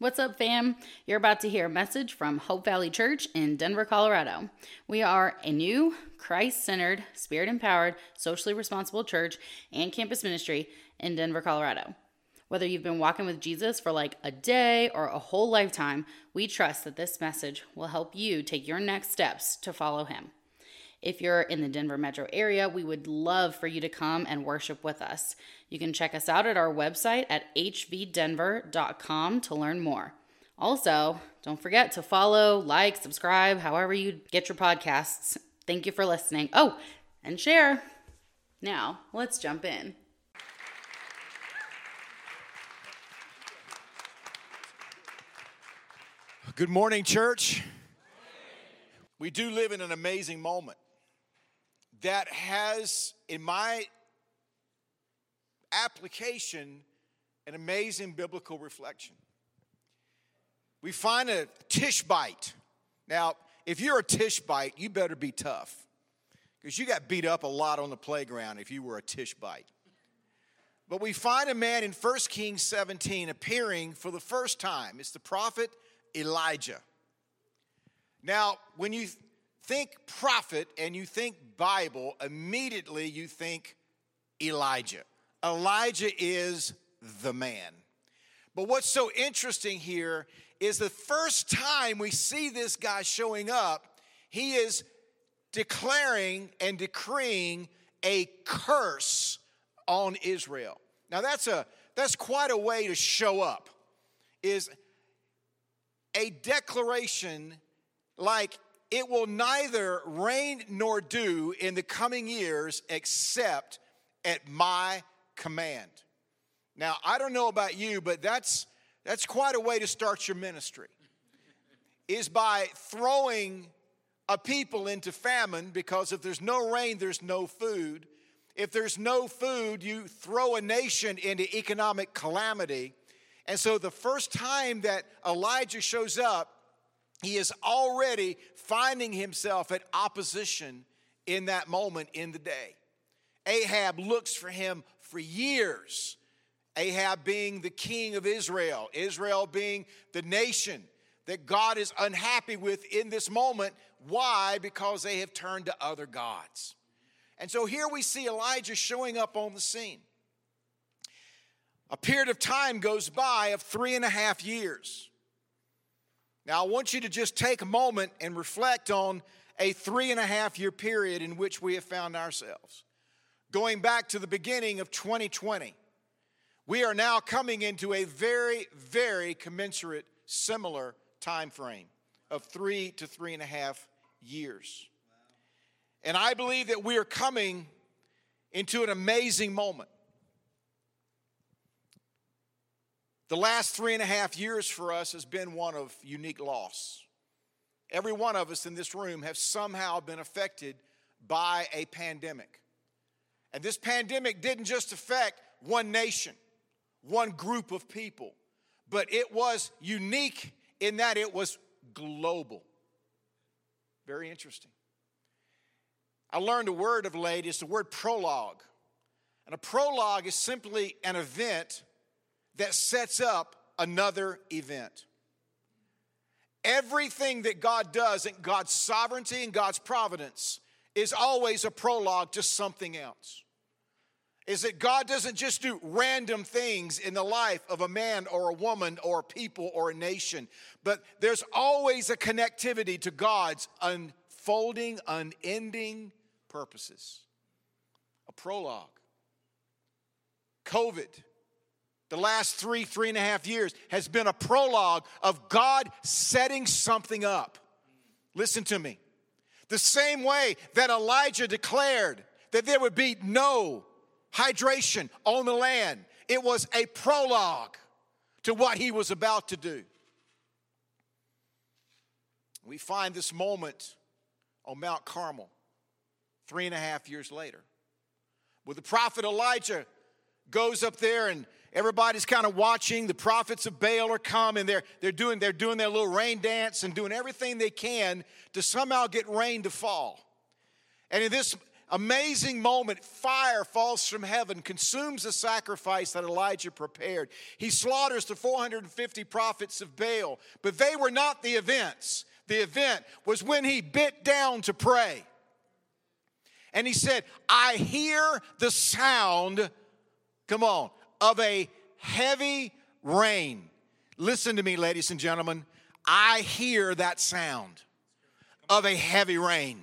What's up, fam? You're about to hear a message from Hope Valley Church in Denver, Colorado. We are a new, Christ centered, spirit empowered, socially responsible church and campus ministry in Denver, Colorado. Whether you've been walking with Jesus for like a day or a whole lifetime, we trust that this message will help you take your next steps to follow him. If you're in the Denver metro area, we would love for you to come and worship with us. You can check us out at our website at hvdenver.com to learn more. Also, don't forget to follow, like, subscribe, however you get your podcasts. Thank you for listening. Oh, and share. Now, let's jump in. Good morning, church. We do live in an amazing moment that has, in my application, an amazing biblical reflection. We find a Tishbite. Now, if you're a Tishbite, you better be tough because you got beat up a lot on the playground if you were a Tishbite. But we find a man in 1 Kings 17 appearing for the first time. It's the prophet Elijah. Now, when you think prophet and you think Bible, immediately you think Elijah. Elijah is the man. But what's so interesting here is the first time we see this guy showing up, he is declaring and decreeing a curse on Israel. Now that's a that's quite a way to show up. Is a declaration like it will neither rain nor dew in the coming years except at my command. Now, I don't know about you, but that's that's quite a way to start your ministry. Is by throwing a people into famine because if there's no rain, there's no food. If there's no food, you throw a nation into economic calamity. And so the first time that Elijah shows up, he is already finding himself at opposition in that moment in the day. Ahab looks for him for years. Ahab being the king of Israel, Israel being the nation that God is unhappy with in this moment. Why? Because they have turned to other gods. And so here we see Elijah showing up on the scene. A period of time goes by of three and a half years. Now, I want you to just take a moment and reflect on a three and a half year period in which we have found ourselves. Going back to the beginning of 2020, we are now coming into a very, very commensurate, similar time frame of three to three and a half years. And I believe that we are coming into an amazing moment. The last three and a half years for us has been one of unique loss. Every one of us in this room have somehow been affected by a pandemic. And this pandemic didn't just affect one nation, one group of people, but it was unique in that it was global. Very interesting. I learned a word of late, it's the word prologue. And a prologue is simply an event that sets up another event. Everything that God does in God's sovereignty and God's providence is always a prologue to something else. Is that God doesn't just do random things in the life of a man or a woman or a people or a nation, but there's always a connectivity to God's unfolding, unending purposes. A prologue. COVID the last three, three and a half years has been a prologue of God setting something up. Listen to me. The same way that Elijah declared that there would be no hydration on the land, it was a prologue to what he was about to do. We find this moment on Mount Carmel three and a half years later, where the prophet Elijah goes up there and everybody's kind of watching. The prophets of Baal are coming. They're, they're, doing, they're doing their little rain dance and doing everything they can to somehow get rain to fall. And in this amazing moment. Fire falls from heaven, consumes the sacrifice that Elijah prepared. He slaughters the 450 prophets of Baal, but they were not the events. The event was when he bit down to pray. And he said, I hear the sound, come on, of a heavy rain. Listen to me, ladies and gentlemen. I hear that sound of a heavy rain.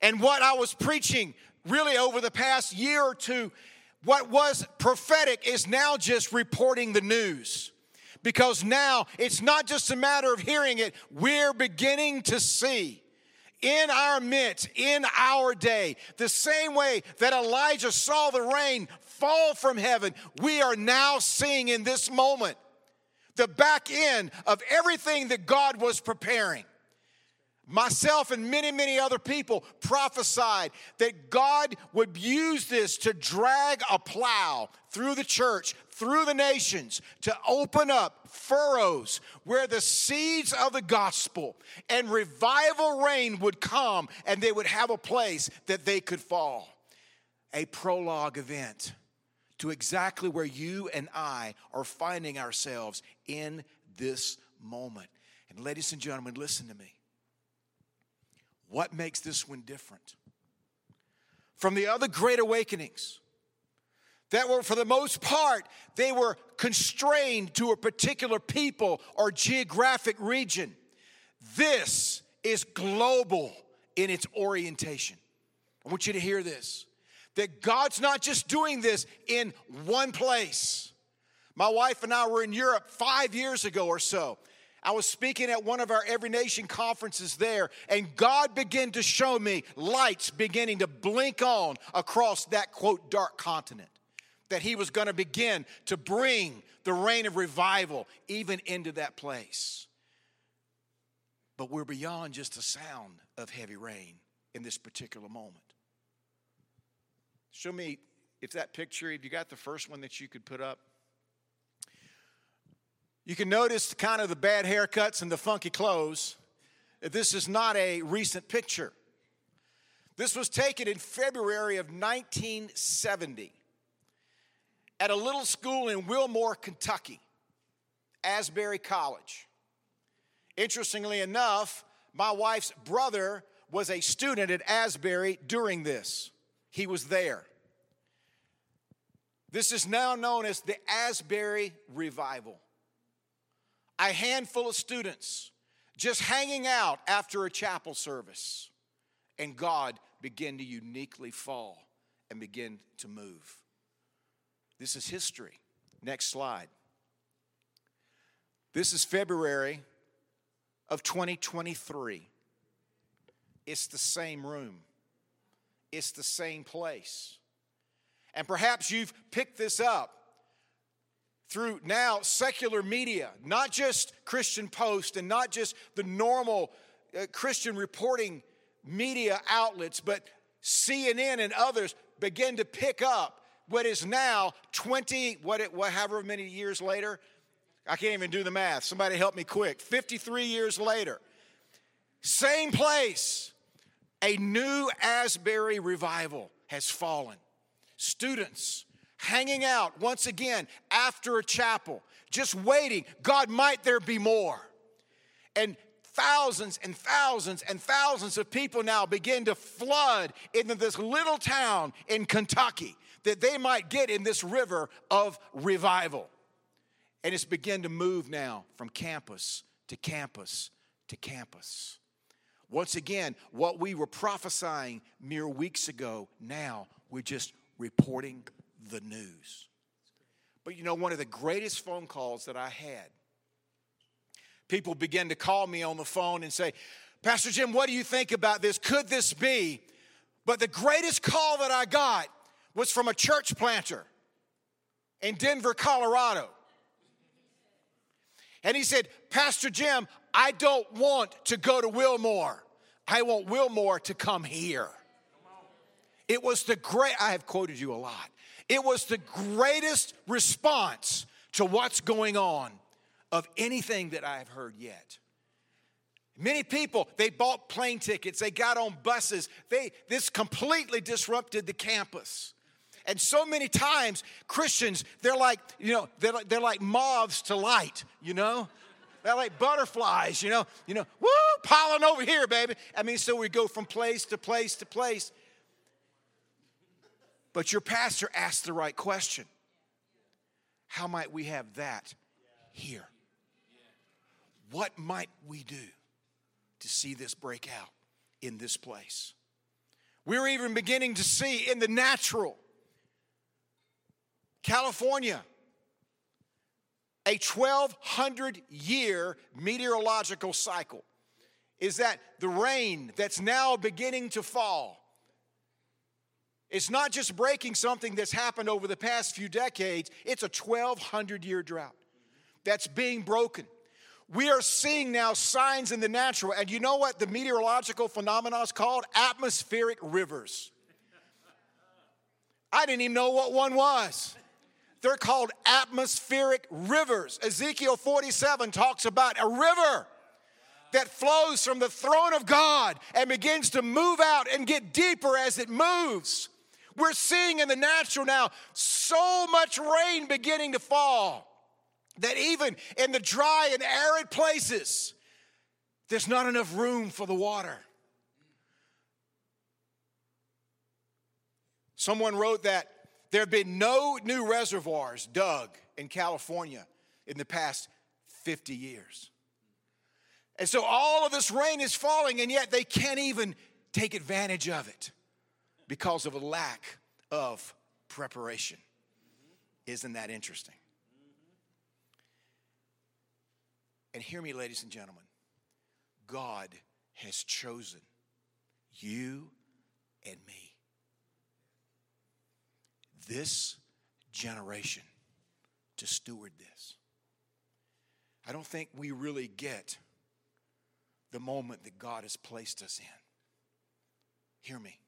And what I was preaching really over the past year or two, what was prophetic is now just reporting the news. Because now it's not just a matter of hearing it, we're beginning to see in our midst, in our day, the same way that Elijah saw the rain fall from heaven, we are now seeing in this moment the back end of everything that God was preparing. Myself and many, many other people prophesied that God would use this to drag a plow through the church, through the nations, to open up furrows where the seeds of the gospel and revival rain would come and they would have a place that they could fall. A prologue event to exactly where you and I are finding ourselves in this moment. And, ladies and gentlemen, listen to me. What makes this one different? From the other great awakenings, that were, for the most part, they were constrained to a particular people or geographic region. This is global in its orientation. I want you to hear this that God's not just doing this in one place. My wife and I were in Europe five years ago or so. I was speaking at one of our Every Nation conferences there, and God began to show me lights beginning to blink on across that quote dark continent. That He was going to begin to bring the reign of revival even into that place. But we're beyond just the sound of heavy rain in this particular moment. Show me if that picture, if you got the first one that you could put up. You can notice kind of the bad haircuts and the funky clothes. This is not a recent picture. This was taken in February of 1970 at a little school in Wilmore, Kentucky, Asbury College. Interestingly enough, my wife's brother was a student at Asbury during this. He was there. This is now known as the Asbury Revival a handful of students just hanging out after a chapel service, and God began to uniquely fall and begin to move. This is history. Next slide. This is February of 2023. It's the same room, it's the same place. And perhaps you've picked this up through now secular media, not just Christian Post and not just the normal uh, Christian reporting media outlets, but CNN and others begin to pick up what is now 20, what, it, however many years later, I can't even do the math. Somebody help me quick. 53 years later, same place, a new Asbury revival has fallen. Students, hanging out once again after a chapel, just waiting. God, might there be more? And thousands and thousands and thousands of people now begin to flood into this little town in Kentucky that they might get in this river of revival. And it's begun to move now from campus to campus to campus. Once again, what we were prophesying mere weeks ago, now we're just reporting the news. But you know, one of the greatest phone calls that I had, people began to call me on the phone and say, Pastor Jim, what do you think about this? Could this be? But the greatest call that I got was from a church planter in Denver, Colorado. And he said, Pastor Jim, I don't want to go to Wilmore. I want Wilmore to come here. It was the great, I have quoted you a lot. It was the greatest response to what's going on of anything that I have heard yet. Many people, they bought plane tickets, they got on buses. They, this completely disrupted the campus. And so many times, Christians, they're like, you know, they're like, they're like moths to light, you know? They're like butterflies, you know, you know, woo, pollen over here, baby. I mean, so we go from place to place to place. But your pastor asked the right question. How might we have that here? What might we do to see this break out in this place? We're even beginning to see in the natural California, a 1200 year meteorological cycle is that the rain that's now beginning to fall it's not just breaking something that's happened over the past few decades, it's a 1200 year drought that's being broken. We are seeing now signs in the natural, and you know what the meteorological phenomenon is called? Atmospheric rivers. I didn't even know what one was. They're called atmospheric rivers. Ezekiel 47 talks about a river that flows from the throne of God and begins to move out and get deeper as it moves. We're seeing in the natural now so much rain beginning to fall that even in the dry and arid places, there's not enough room for the water. Someone wrote that there have been no new reservoirs dug in California in the past 50 years. And so all of this rain is falling, and yet they can't even take advantage of it because of a lack of preparation. Isn't that interesting? And hear me, ladies and gentlemen God has chosen you and me this generation to steward this. I don't think we really get the moment that God has placed us in. Hear me.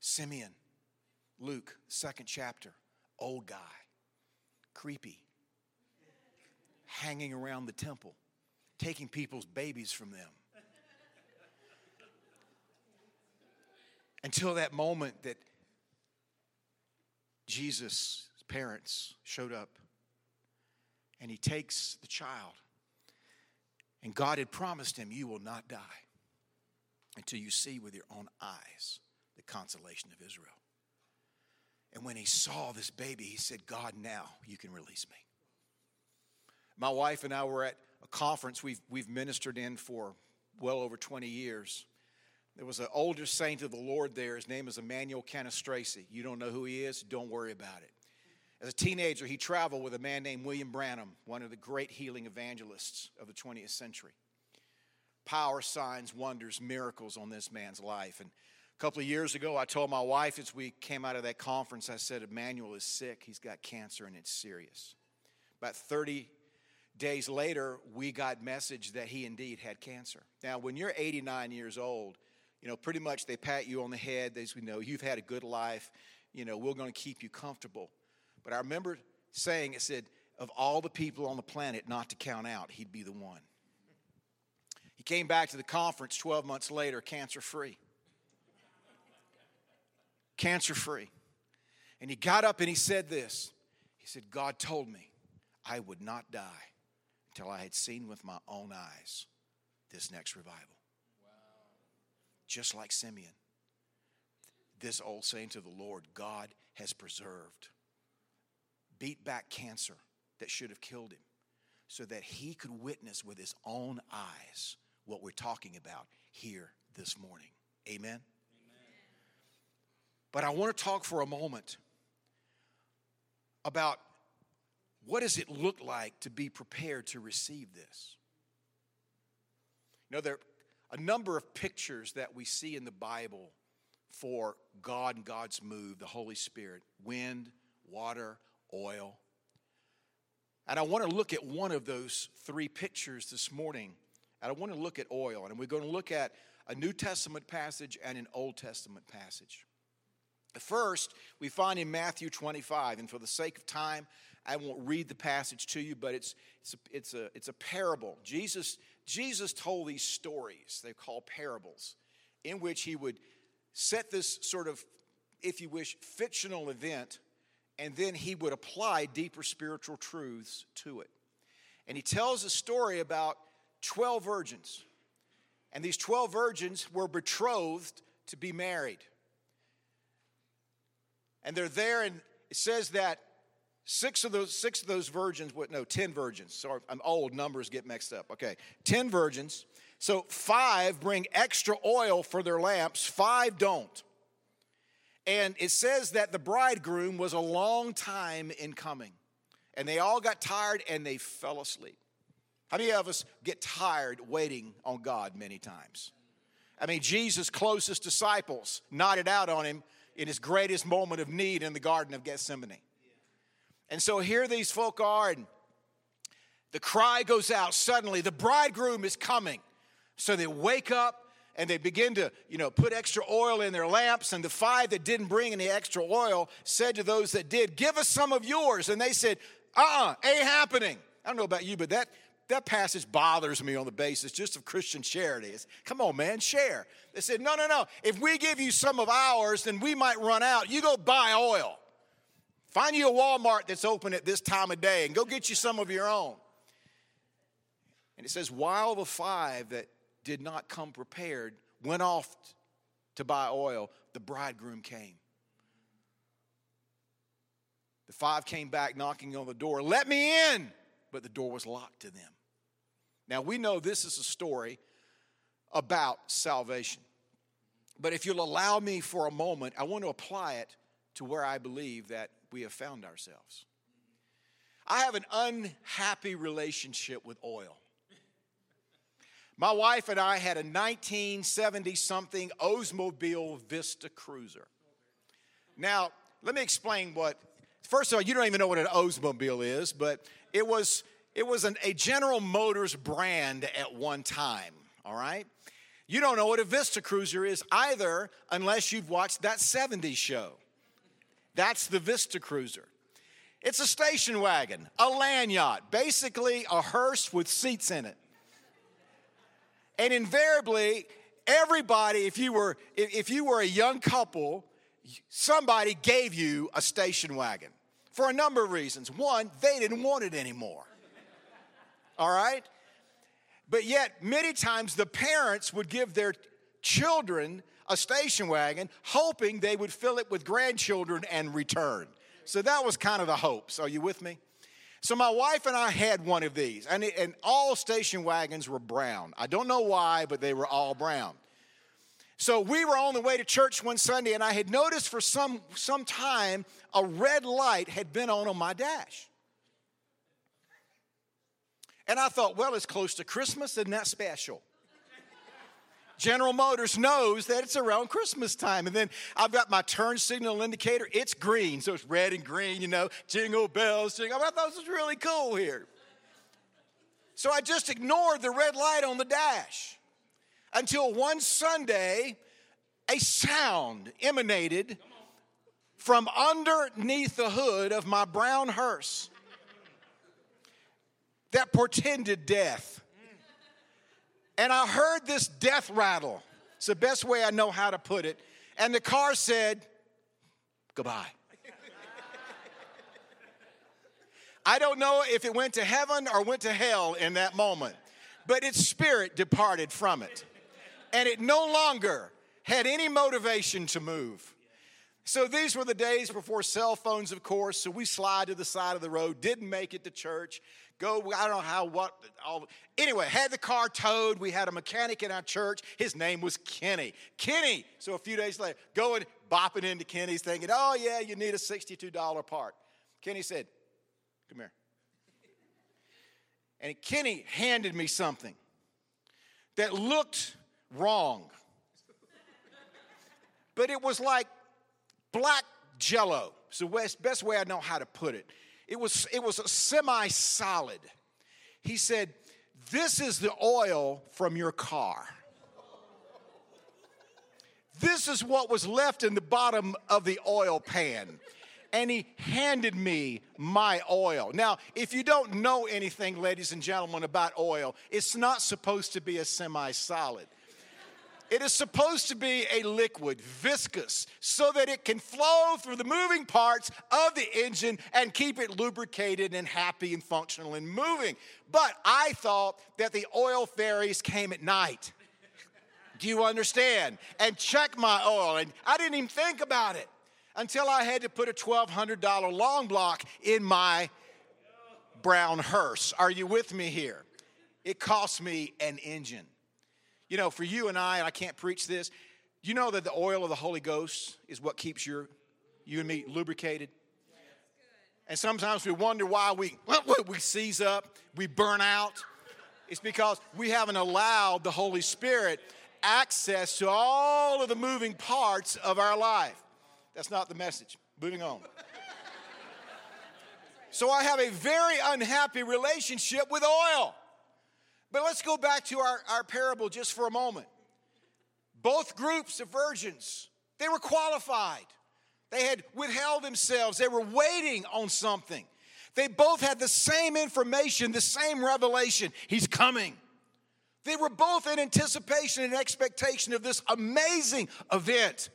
Simeon, Luke, second chapter, old guy, creepy, hanging around the temple, taking people's babies from them. Until that moment that Jesus' parents showed up and he takes the child. And God had promised him, You will not die until you see with your own eyes the consolation of Israel. And when he saw this baby, he said, God, now you can release me. My wife and I were at a conference we've, we've ministered in for well over 20 years. There was an older saint of the Lord there. His name is Emmanuel Cannistraci. You don't know who he is? Don't worry about it. As a teenager, he traveled with a man named William Branham, one of the great healing evangelists of the 20th century. Power, signs, wonders, miracles on this man's life. And a couple of years ago, I told my wife as we came out of that conference, I said, Emmanuel is sick. He's got cancer and it's serious. About 30 days later, we got message that he indeed had cancer. Now, when you're 89 years old, you know, pretty much they pat you on the head. They say, know, you've had a good life. You know, we're going to keep you comfortable. But I remember saying, it said, of all the people on the planet not to count out, he'd be the one. He came back to the conference 12 months later, cancer free. Cancer free. And he got up and he said this He said, God told me I would not die until I had seen with my own eyes this next revival just like Simeon. This old saint of the Lord, God has preserved, beat back cancer that should have killed him, so that he could witness with his own eyes what we're talking about here this morning. Amen? Amen. But I want to talk for a moment about what does it look like to be prepared to receive this? You know, there, a number of pictures that we see in the Bible for God and God's move, the Holy Spirit wind, water, oil. And I want to look at one of those three pictures this morning. And I want to look at oil. And we're going to look at a New Testament passage and an Old Testament passage. The first we find in Matthew 25. And for the sake of time, I won't read the passage to you, but it's, it's, a, it's, a, it's a parable. Jesus, Jesus told these stories, they're called parables, in which he would set this sort of, if you wish, fictional event, and then he would apply deeper spiritual truths to it. And he tells a story about 12 virgins. And these 12 virgins were betrothed to be married. And they're there, and it says that six of those six of those virgins, what no, 10 virgins. Sorry, I'm old, numbers get mixed up. Okay. 10 virgins. So five bring extra oil for their lamps, five don't. And it says that the bridegroom was a long time in coming. And they all got tired and they fell asleep. How many of us get tired waiting on God many times? I mean, Jesus' closest disciples nodded out on him in his greatest moment of need in the Garden of Gethsemane. And so here these folk are, and the cry goes out suddenly the bridegroom is coming. So they wake up and they begin to, you know, put extra oil in their lamps. And the five that didn't bring any extra oil said to those that did, Give us some of yours. And they said, Uh uh-uh, uh, ain't happening. I don't know about you, but that that passage bothers me on the basis just of Christian charity. It's, come on, man, share. They said, no, no, no. If we give you some of ours, then we might run out. You go buy oil. Find you a Walmart that's open at this time of day and go get you some of your own. And it says, while the five that did not come prepared went off to buy oil, the bridegroom came. The five came back knocking on the door, let me in, but the door was locked to them. Now, we know this is a story about salvation. But if you'll allow me for a moment, I want to apply it to where I believe that we have found ourselves. I have an unhappy relationship with oil. My wife and I had a 1970 something Oldsmobile Vista Cruiser. Now, let me explain what, first of all, you don't even know what an Oldsmobile is, but it was it was an, a General Motors brand at one time, all right? You don't know what a Vista Cruiser is either unless you've watched that 70s show. That's the Vista Cruiser. It's a station wagon, a land yacht, basically a hearse with seats in it. And invariably, everybody, if you were if you were a young couple, somebody gave you a station wagon for a number of reasons. One, they didn't want it anymore all right? But yet, many times the parents would give their children a station wagon, hoping they would fill it with grandchildren and return. So that was kind of the hopes. Are you with me? So my wife and I had one of these, and, it, and all station wagons were brown. I don't know why, but they were all brown. So we were on the way to church one Sunday, and I had noticed for some, some time a red light had been on on my dash. And I thought, well, it's close to Christmas, isn't that special? General Motors knows that it's around Christmas time. And then I've got my turn signal indicator. It's green, so it's red and green, you know, jingle bells, jingle. I thought this was really cool here. So I just ignored the red light on the dash until one Sunday, a sound emanated from underneath the hood of my brown hearse that portended death. And I heard this death rattle. It's the best way I know how to put it. And the car said, Goodbye. I don't know if it went to heaven or went to hell in that moment, but its spirit departed from it. And it no longer had any motivation to move. So these were the days before cell phones, of course. So we slide to the side of the road, didn't make it to church, go, I don't know how, what, all. Anyway, had the car towed. We had a mechanic in our church. His name was Kenny. Kenny. So a few days later, going, bopping into Kenny's thinking, oh, yeah, you need a $62 part. Kenny said, come here. And Kenny handed me something that looked wrong. But it was like black jello. It's the best way I know how to put it. It was, it was a semi solid. He said, This is the oil from your car. This is what was left in the bottom of the oil pan. and he handed me my oil. Now, if you don't know anything, ladies and gentlemen, about oil, it's not supposed to be a semi solid. It is supposed to be a liquid, viscous, so that it can flow through the moving parts of the engine and keep it lubricated and happy and functional and moving. But I thought that the oil fairies came at night. Do you understand? And check my oil. And I didn't even think about it until I had to put a $1,200 long block in my brown hearse. Are you with me here? It cost me an engine. You know, for you and I, I can't preach this, you know that the oil of the Holy Ghost is what keeps your, you and me lubricated? And sometimes we wonder why we, we seize up, we burn out. It's because we haven't allowed the Holy Spirit access to all of the moving parts of our life. That's not the message. Moving on. So I have a very unhappy relationship with oil. But let's go back to our, our parable just for a moment. Both groups of virgins, they were qualified. They had withheld themselves. They were waiting on something. They both had the same information, the same revelation. He's coming. They were both in anticipation and expectation of this amazing event.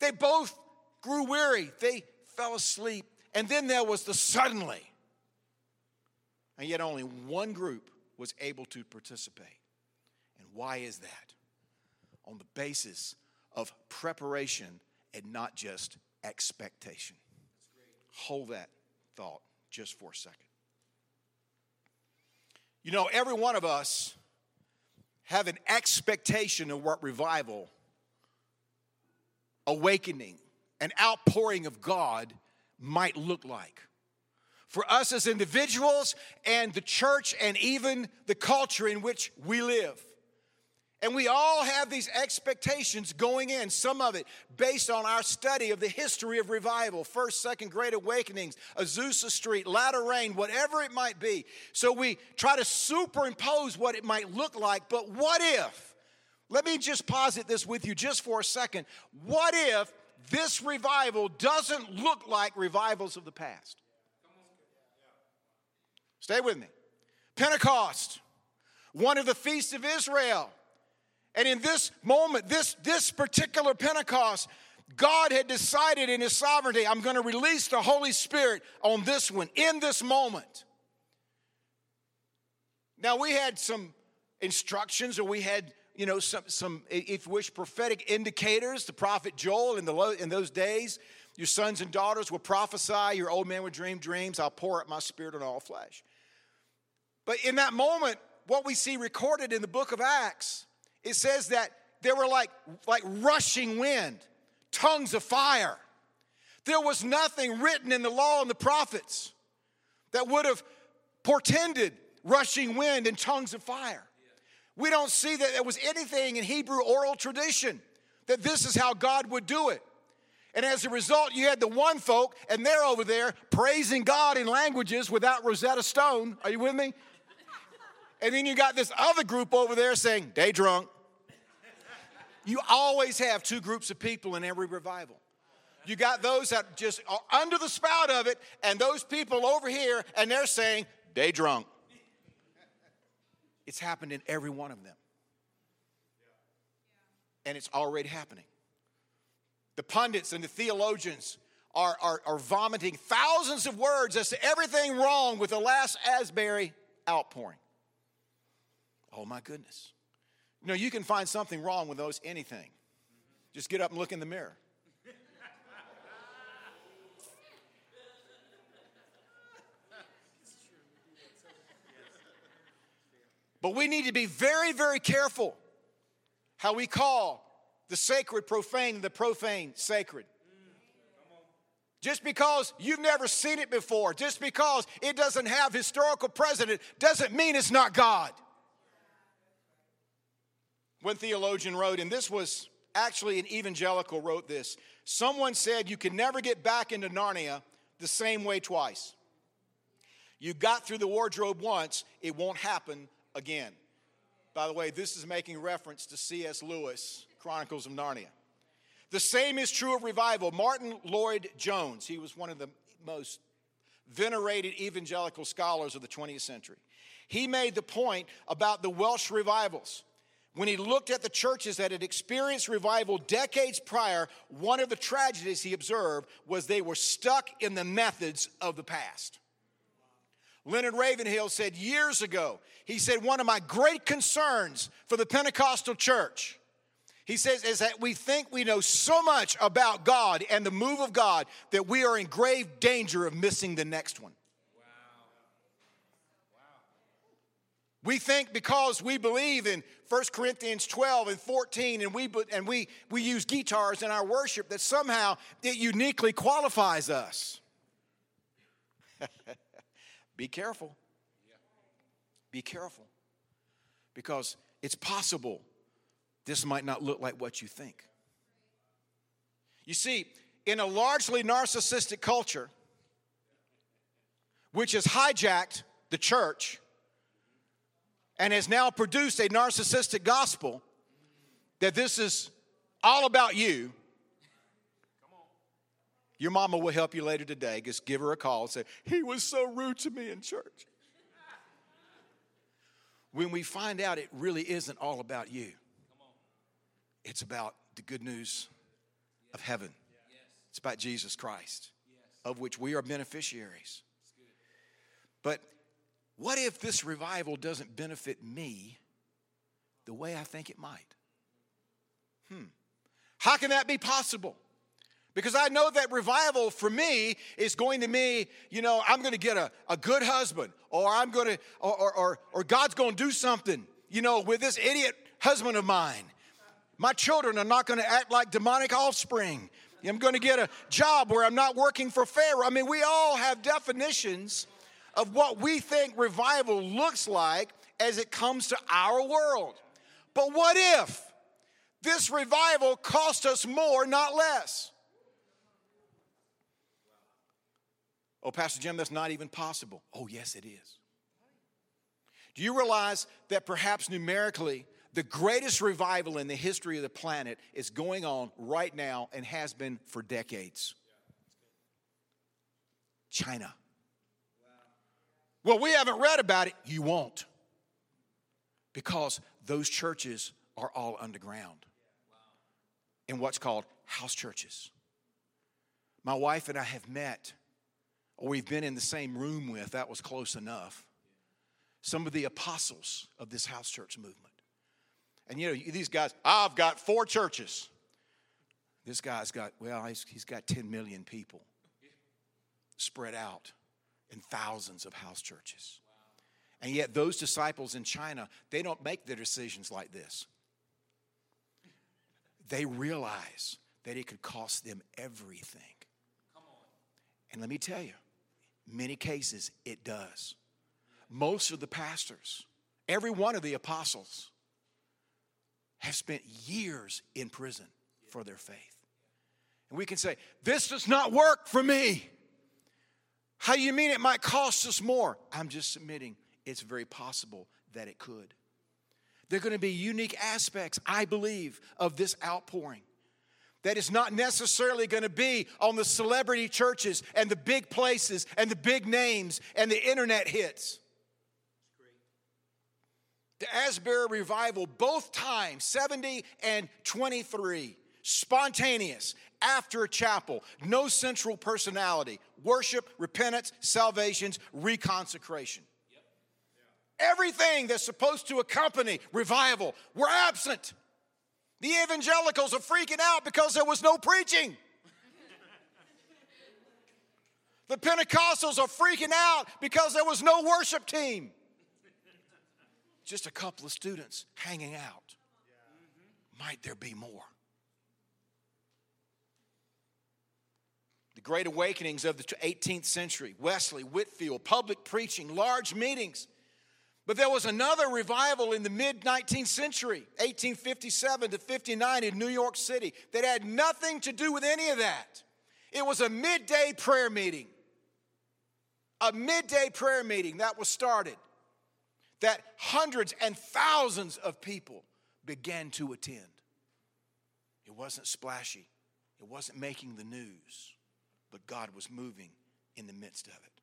They both grew weary. They fell asleep. And then there was the suddenly. And yet, only one group was able to participate. And why is that? On the basis of preparation and not just expectation. Hold that thought just for a second. You know, every one of us have an expectation of what revival, awakening, an outpouring of God might look like for us as individuals and the church and even the culture in which we live. And we all have these expectations going in, some of it based on our study of the history of revival, first, second, great awakenings, Azusa Street, latter rain, whatever it might be. So we try to superimpose what it might look like, but what if? Let me just posit this with you just for a second. What if this revival doesn't look like revivals of the past? Stay with me. Pentecost, one of the feasts of Israel. And in this moment, this, this particular Pentecost, God had decided in His sovereignty, I'm going to release the Holy Spirit on this one, in this moment. Now, we had some instructions, or we had, you know, some, some if you wish, prophetic indicators. The prophet Joel in, the, in those days, your sons and daughters will prophesy, your old man will dream dreams, I'll pour out my spirit on all flesh. But in that moment, what we see recorded in the book of Acts, it says that there were like, like rushing wind, tongues of fire. There was nothing written in the law and the prophets that would have portended rushing wind and tongues of fire. We don't see that there was anything in Hebrew oral tradition that this is how God would do it. And as a result, you had the one folk, and they're over there praising God in languages without Rosetta Stone. Are you with me? And then you got this other group over there saying, day drunk. You always have two groups of people in every revival. You got those that just are under the spout of it, and those people over here, and they're saying, day drunk. It's happened in every one of them. And it's already happening. The pundits and the theologians are, are, are vomiting thousands of words as to everything wrong with the last Asbury outpouring. Oh my goodness. You know, you can find something wrong with those anything. Just get up and look in the mirror. But we need to be very, very careful how we call the sacred profane, the profane sacred. Just because you've never seen it before, just because it doesn't have historical precedent, doesn't mean it's not God. One theologian wrote, and this was actually an evangelical wrote this. Someone said you can never get back into Narnia the same way twice. You got through the wardrobe once, it won't happen again. By the way, this is making reference to C.S. Lewis, Chronicles of Narnia. The same is true of revival. Martyn Lloyd-Jones, he was one of the most venerated evangelical scholars of the 20th century. He made the point about the Welsh revivals. When he looked at the churches that had experienced revival decades prior, one of the tragedies he observed was they were stuck in the methods of the past. Leonard Ravenhill said years ago, he said, One of my great concerns for the Pentecostal church, he says, is that we think we know so much about God and the move of God that we are in grave danger of missing the next one. We think because we believe in 1 Corinthians 12 and 14 and we and we we use guitars in our worship that somehow it uniquely qualifies us. Be careful. Be careful. Because it's possible this might not look like what you think. You see, in a largely narcissistic culture, which has hijacked the church and has now produced a narcissistic gospel that this is all about you. Your mama will help you later today. Just give her a call and say, He was so rude to me in church. When we find out it really isn't all about you, it's about the good news of heaven. It's about Jesus Christ, of which we are beneficiaries. But what if this revival doesn't benefit me the way I think it might? Hmm. How can that be possible? Because I know that revival for me is going to mean, you know, I'm going to get a, a good husband, or I'm going to, or, or, or God's going to do something, you know, with this idiot husband of mine. My children are not going to act like demonic offspring. I'm going to get a job where I'm not working for Pharaoh. I mean, we all have definitions of what we think revival looks like as it comes to our world. But what if this revival cost us more, not less? Oh, Pastor Jim, that's not even possible. Oh, yes, it is. Do you realize that perhaps numerically, the greatest revival in the history of the planet is going on right now and has been for decades? China. Well, we haven't read about it. You won't. Because those churches are all underground in what's called house churches. My wife and I have met, or we've been in the same room with, that was close enough, some of the apostles of this house church movement. And you know, these guys, I've got four churches. This guy's got, well, he's, he's got 10 million people spread out in thousands of house churches. And yet, those disciples in China, they don't make their decisions like this. They realize that it could cost them everything. And let me tell you, many cases it does. Most of the pastors, every one of the apostles, have spent years in prison for their faith. And we can say, This does not work for me. How do you mean it might cost us more? I'm just submitting it's very possible that it could. There are going to be unique aspects, I believe, of this outpouring that is not necessarily going to be on the celebrity churches and the big places and the big names and the internet hits. The Asbury revival, both times, 70 and 23, spontaneous, after a chapel, no central personality, worship, repentance, salvations, reconsecration. Everything that's supposed to accompany revival were absent. The evangelicals are freaking out because there was no preaching. The Pentecostals are freaking out because there was no worship team. Just a couple of students hanging out. Might there be more? The great awakenings of the 18th century Wesley, Whitefield, public preaching, large meetings. But there was another revival in the mid 19th century, 1857 to 59 in New York City, that had nothing to do with any of that. It was a midday prayer meeting. A midday prayer meeting that was started, that hundreds and thousands of people began to attend. It wasn't splashy, It wasn't making the news, but God was moving in the midst of it.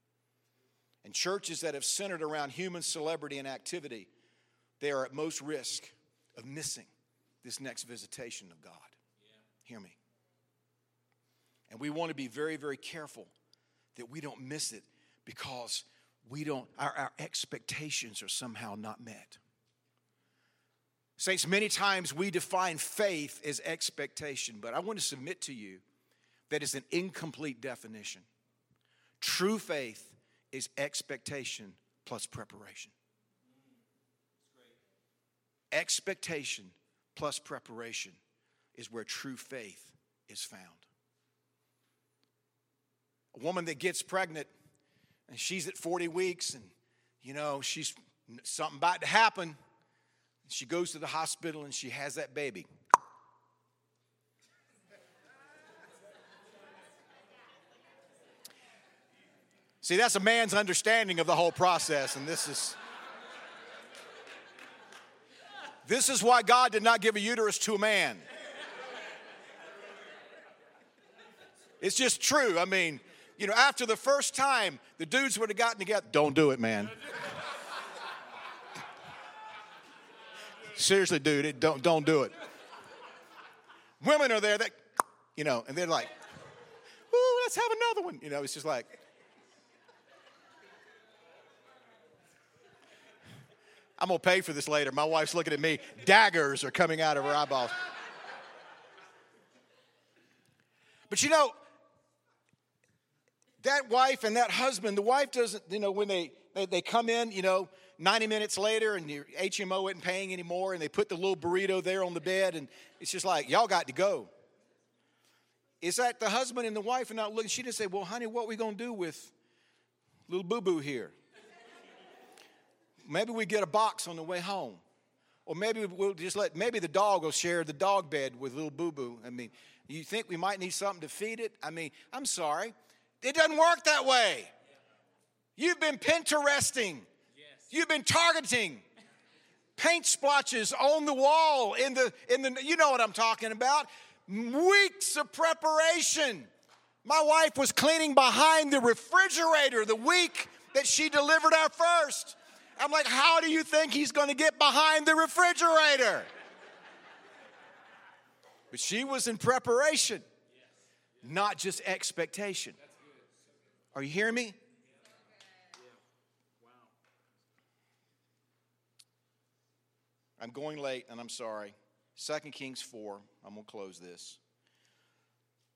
And churches that have centered around human celebrity and activity, they are at most risk of missing this next visitation of God. Yeah. Hear me. And we want to be very, very careful that we don't miss it because we don't, our, our expectations are somehow not met. Saints, many times we define faith as expectation, but I want to submit to you that is an incomplete definition. True faith is expectation plus preparation. Expectation plus preparation is where true faith is found. A woman that gets pregnant and she's at 40 weeks and you know she's something about to happen she goes to the hospital and she has that baby see that's a man's understanding of the whole process and this is this is why god did not give a uterus to a man it's just true i mean you know, after the first time, the dudes would have gotten together. Don't do it, man. Seriously, dude, it, don't, don't do it. Women are there that, you know, and they're like, ooh, let's have another one. You know, it's just like, I'm gonna pay for this later. My wife's looking at me. Daggers are coming out of her eyeballs. But you know, that wife and that husband, the wife doesn't, you know, when they, they, they come in, you know, 90 minutes later and your HMO isn't paying anymore and they put the little burrito there on the bed and it's just like, y'all got to go. Is that the husband and the wife are not looking? She didn't say, well, honey, what we going to do with little boo-boo here? Maybe we get a box on the way home. Or maybe we'll just let, maybe the dog will share the dog bed with little boo-boo. I mean, you think we might need something to feed it? I mean, I'm sorry. It doesn't work that way. You've been Pinteresting. You've been targeting paint splotches on the wall in the in the you know what I'm talking about. Weeks of preparation. My wife was cleaning behind the refrigerator the week that she delivered our first. I'm like, how do you think he's going to get behind the refrigerator? But she was in preparation, not just expectation. Are you hearing me? I'm going late and I'm sorry. Second Kings 4. I'm going to close this.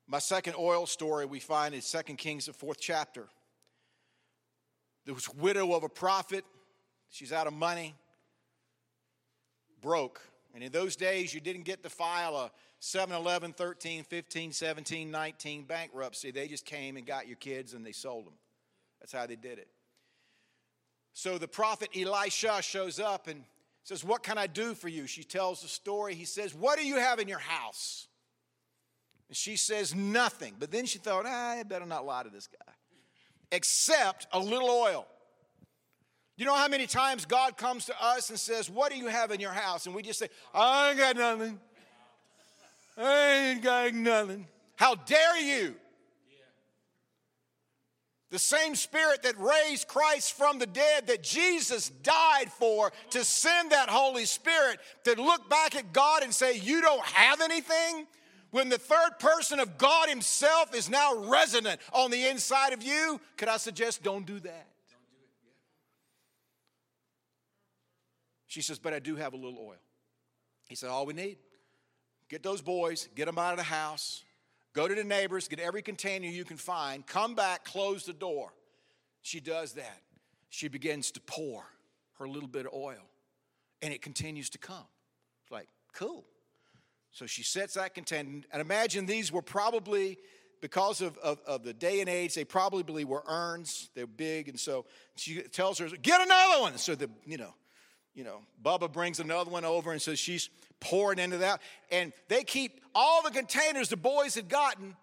My second oil story we find in Second Kings, the fourth chapter. This widow of a prophet. She's out of money, broke. And in those days, you didn't get to file a 7, 11, 13, 15, 17, 19 bankruptcy. They just came and got your kids and they sold them. That's how they did it. So the prophet Elisha shows up and says, What can I do for you? She tells the story. He says, What do you have in your house? And she says, Nothing. But then she thought, ah, I better not lie to this guy. Except a little oil. You know how many times God comes to us and says, What do you have in your house? And we just say, I ain't got nothing. I ain't got nothing. How dare you? The same spirit that raised Christ from the dead, that Jesus died for, to send that Holy Spirit to look back at God and say, You don't have anything? When the third person of God Himself is now resident on the inside of you, could I suggest don't do that? She says, But I do have a little oil. He said, All we need Get those boys, get them out of the house, go to the neighbors, get every container you can find, come back, close the door. She does that. She begins to pour her little bit of oil, and it continues to come. It's like, cool. So she sets that container, and imagine these were probably, because of, of, of, the day and age, they probably were urns. They're big, and so she tells her, get another one. So the, you know, you know, Bubba brings another one over and says she's pouring into that. And they keep all the containers the boys had gotten.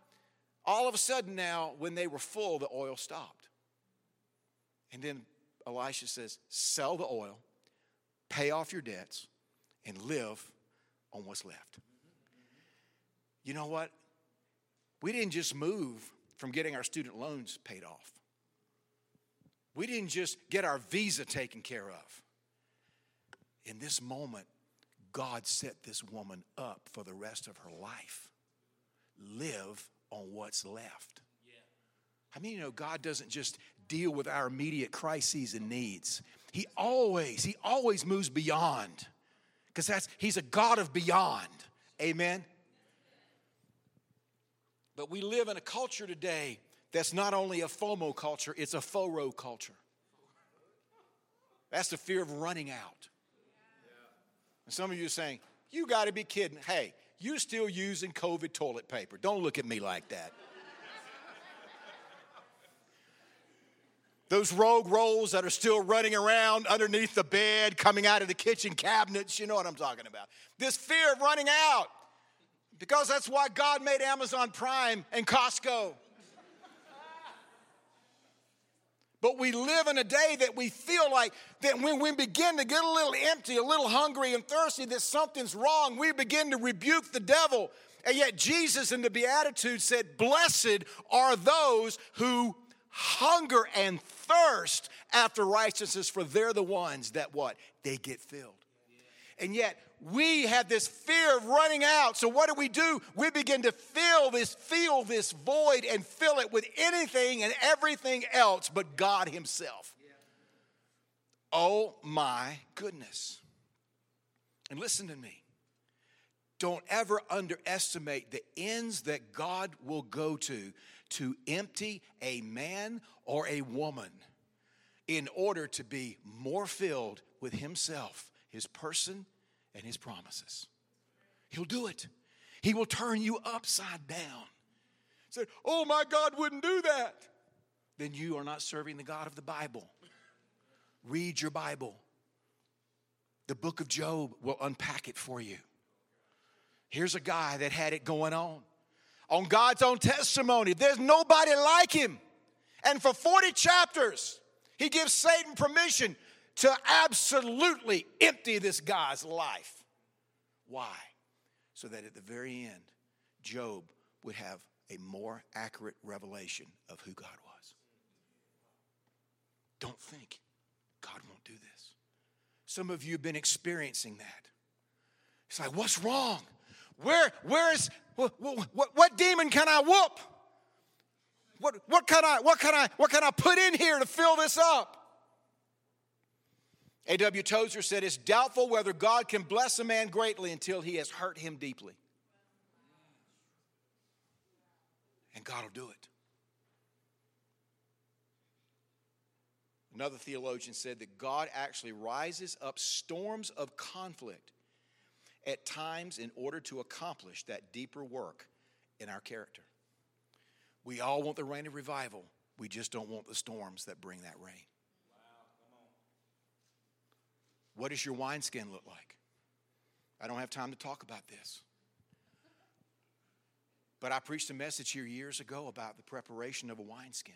All of a sudden now, when they were full, the oil stopped. And then Elisha says, sell the oil, pay off your debts, and live on what's left. You know what? We didn't just move from getting our student loans paid off. We didn't just get our visa taken care of. In this moment, God set this woman up for the rest of her life. Live on what's left. I mean, you know, God doesn't just deal with our immediate crises and needs. He always, he always moves beyond. Because that's he's a God of beyond. Amen. But we live in a culture today that's not only a FOMO culture, it's a FORO culture. That's the fear of running out. And some of you are saying, You got to be kidding. Hey, you're still using COVID toilet paper. Don't look at me like that. Those rogue rolls that are still running around underneath the bed, coming out of the kitchen cabinets, you know what I'm talking about. This fear of running out. Because that's why God made Amazon Prime and Costco. But we live in a day that we feel like that when we begin to get a little empty, a little hungry and thirsty, that something's wrong, we begin to rebuke the devil. And yet Jesus in the Beatitudes said, Blessed are those who hunger and thirst after righteousness, for they're the ones that what? They get filled. And yet we have this fear of running out. So what do we do? We begin to fill this, feel this void and fill it with anything and everything else but God Himself. Oh my goodness. And listen to me. Don't ever underestimate the ends that God will go to to empty a man or a woman in order to be more filled with Himself, His person, and his promises. He'll do it. He will turn you upside down. Said, Oh, my God wouldn't do that. Then you are not serving the God of the Bible. Read your Bible. The book of Job will unpack it for you. Here's a guy that had it going on. On God's own testimony, there's nobody like him. And for 40 chapters, he gives Satan permission to absolutely empty this guy's life. Why? So that at the very end, Job would have a more accurate revelation of who God was. Don't think God won't do this. Some of you have been experiencing that. It's like, what's wrong? Where, where is, what, what, what demon can I whoop? What, what, can I, what, can I, what can I put in here to fill this up? A.W. Tozer said, It's doubtful whether God can bless a man greatly until he has hurt him deeply. And God will do it. Another theologian said that God actually rises up storms of conflict at times in order to accomplish that deeper work in our character. We all want the rain of revival, we just don't want the storms that bring that rain. What does your wineskin look like? I don't have time to talk about this. But I preached a message here years ago about the preparation of a wineskin.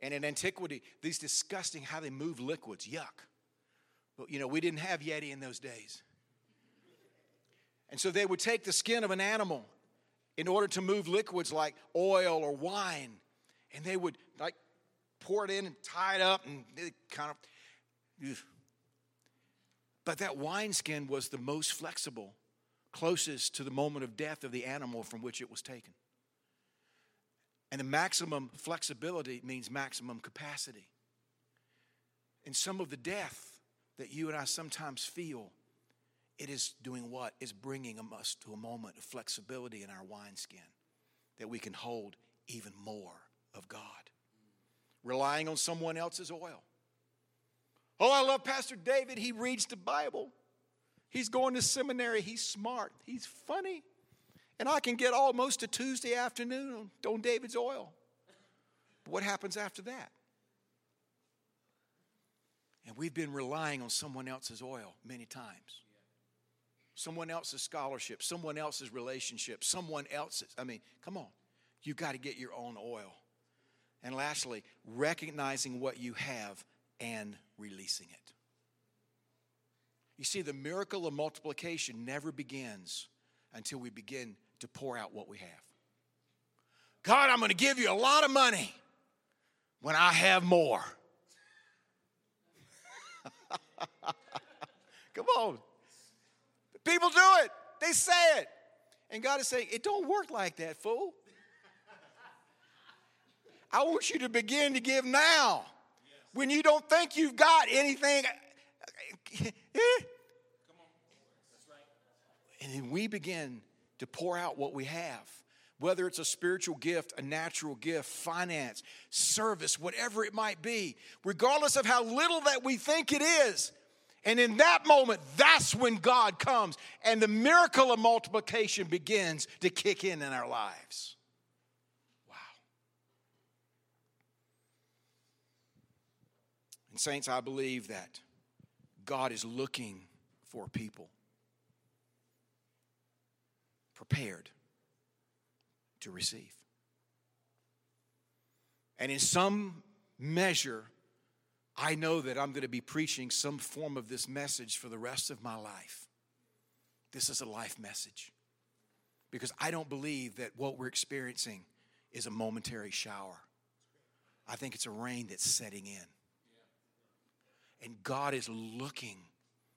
And in antiquity, these disgusting how they move liquids, yuck. But you know, we didn't have Yeti in those days. And so they would take the skin of an animal in order to move liquids like oil or wine, and they would like pour it in and tie it up and kind of. Ugh. But that wineskin was the most flexible, closest to the moment of death of the animal from which it was taken. And the maximum flexibility means maximum capacity. And some of the death that you and I sometimes feel, it is doing what? Is bringing us to a moment of flexibility in our wineskin that we can hold even more of God. Relying on someone else's oil Oh, I love Pastor David. He reads the Bible. He's going to seminary. He's smart. He's funny. And I can get almost a Tuesday afternoon on David's oil. But what happens after that? And we've been relying on someone else's oil many times. Someone else's scholarship, someone else's relationship, someone else's. I mean, come on. You've got to get your own oil. And lastly, recognizing what you have and releasing it. You see, the miracle of multiplication never begins until we begin to pour out what we have. God, I'm going to give you a lot of money when I have more. Come on. People do it. They say it. And God is saying, it don't work like that, fool. I want you to begin to give now. When you don't think you've got anything. Eh, eh, and then we begin to pour out what we have, whether it's a spiritual gift, a natural gift, finance, service, whatever it might be, regardless of how little that we think it is. And in that moment, that's when God comes and the miracle of multiplication begins to kick in in our lives. And, Saints, I believe that God is looking for people prepared to receive. And in some measure, I know that I'm going to be preaching some form of this message for the rest of my life. This is a life message. Because I don't believe that what we're experiencing is a momentary shower. I think it's a rain that's setting in. And God is looking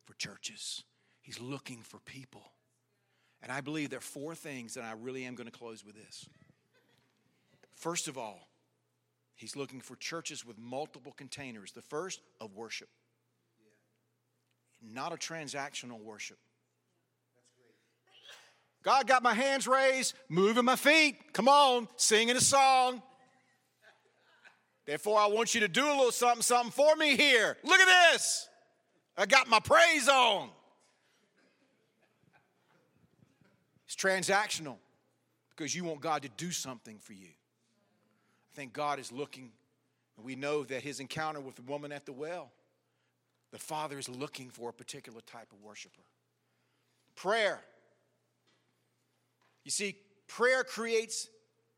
for churches, He's looking for people. And I believe there are four things that I really am going to close with this. First of all, He's looking for churches with multiple containers. The first, of worship, not a transactional worship. God got my hands raised, moving my feet. Come on, singing a song. Therefore, I want you to do a little something, something for me here. Look at this. I got my praise on. It's transactional because you want God to do something for you. I think God is looking, and we know that his encounter with the woman at the well, the Father is looking for a particular type of worshiper. Prayer. You see, prayer creates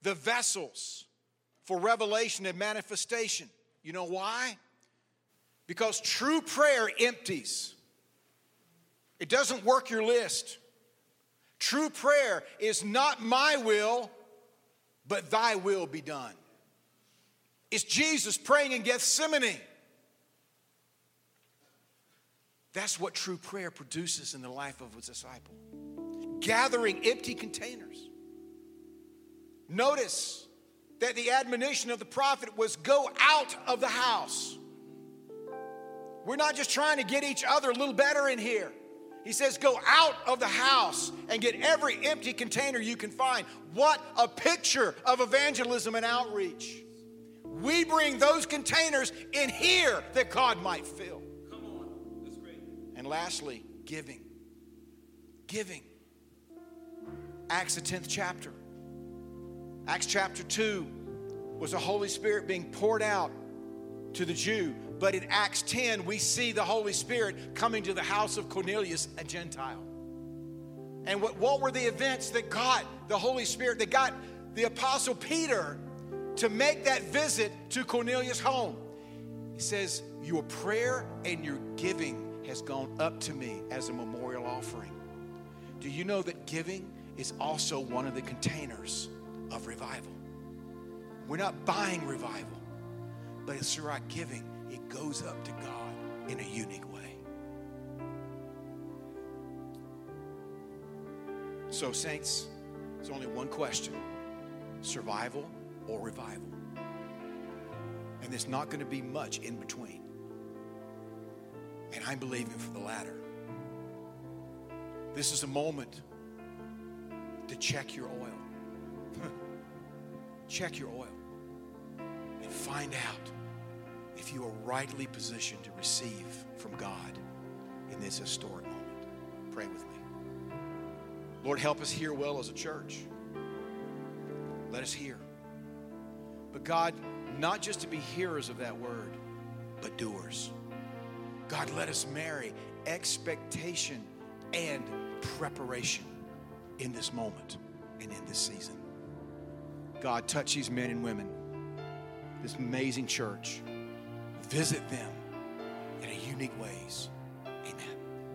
the vessels for revelation and manifestation. You know why? Because true prayer empties, it doesn't work your list. True prayer is not my will, but thy will be done. It's Jesus praying in Gethsemane. That's what true prayer produces in the life of a disciple. Gathering empty containers. Notice that the admonition of the prophet was go out of the house. We're not just trying to get each other a little better in here. He says, Go out of the house and get every empty container you can find. What a picture of evangelism and outreach. We bring those containers in here that God might fill. Come on, that's great. And lastly, giving. Giving. Acts, the 10th chapter. Acts chapter 2 was the Holy Spirit being poured out to the Jew. But in Acts 10, we see the Holy Spirit coming to the house of Cornelius, a Gentile. And what, what were the events that got the Holy Spirit, that got the Apostle Peter to make that visit to Cornelius' home? He says, Your prayer and your giving has gone up to me as a memorial offering. Do you know that giving is also one of the containers of revival? We're not buying revival, but it's through our giving, it goes up to God in a unique way. So, saints, there's only one question survival or revival. And there's not going to be much in between. And I'm believing for the latter. This is a moment to check your oil. Check your oil and find out if you are rightly positioned to receive from God in this historic moment. Pray with me. Lord, help us hear well as a church. Let us hear. But God, not just to be hearers of that word, but doers. God, let us marry expectation and preparation in this moment and in this season. God, touch these men and women, this amazing church. Visit them in a unique ways.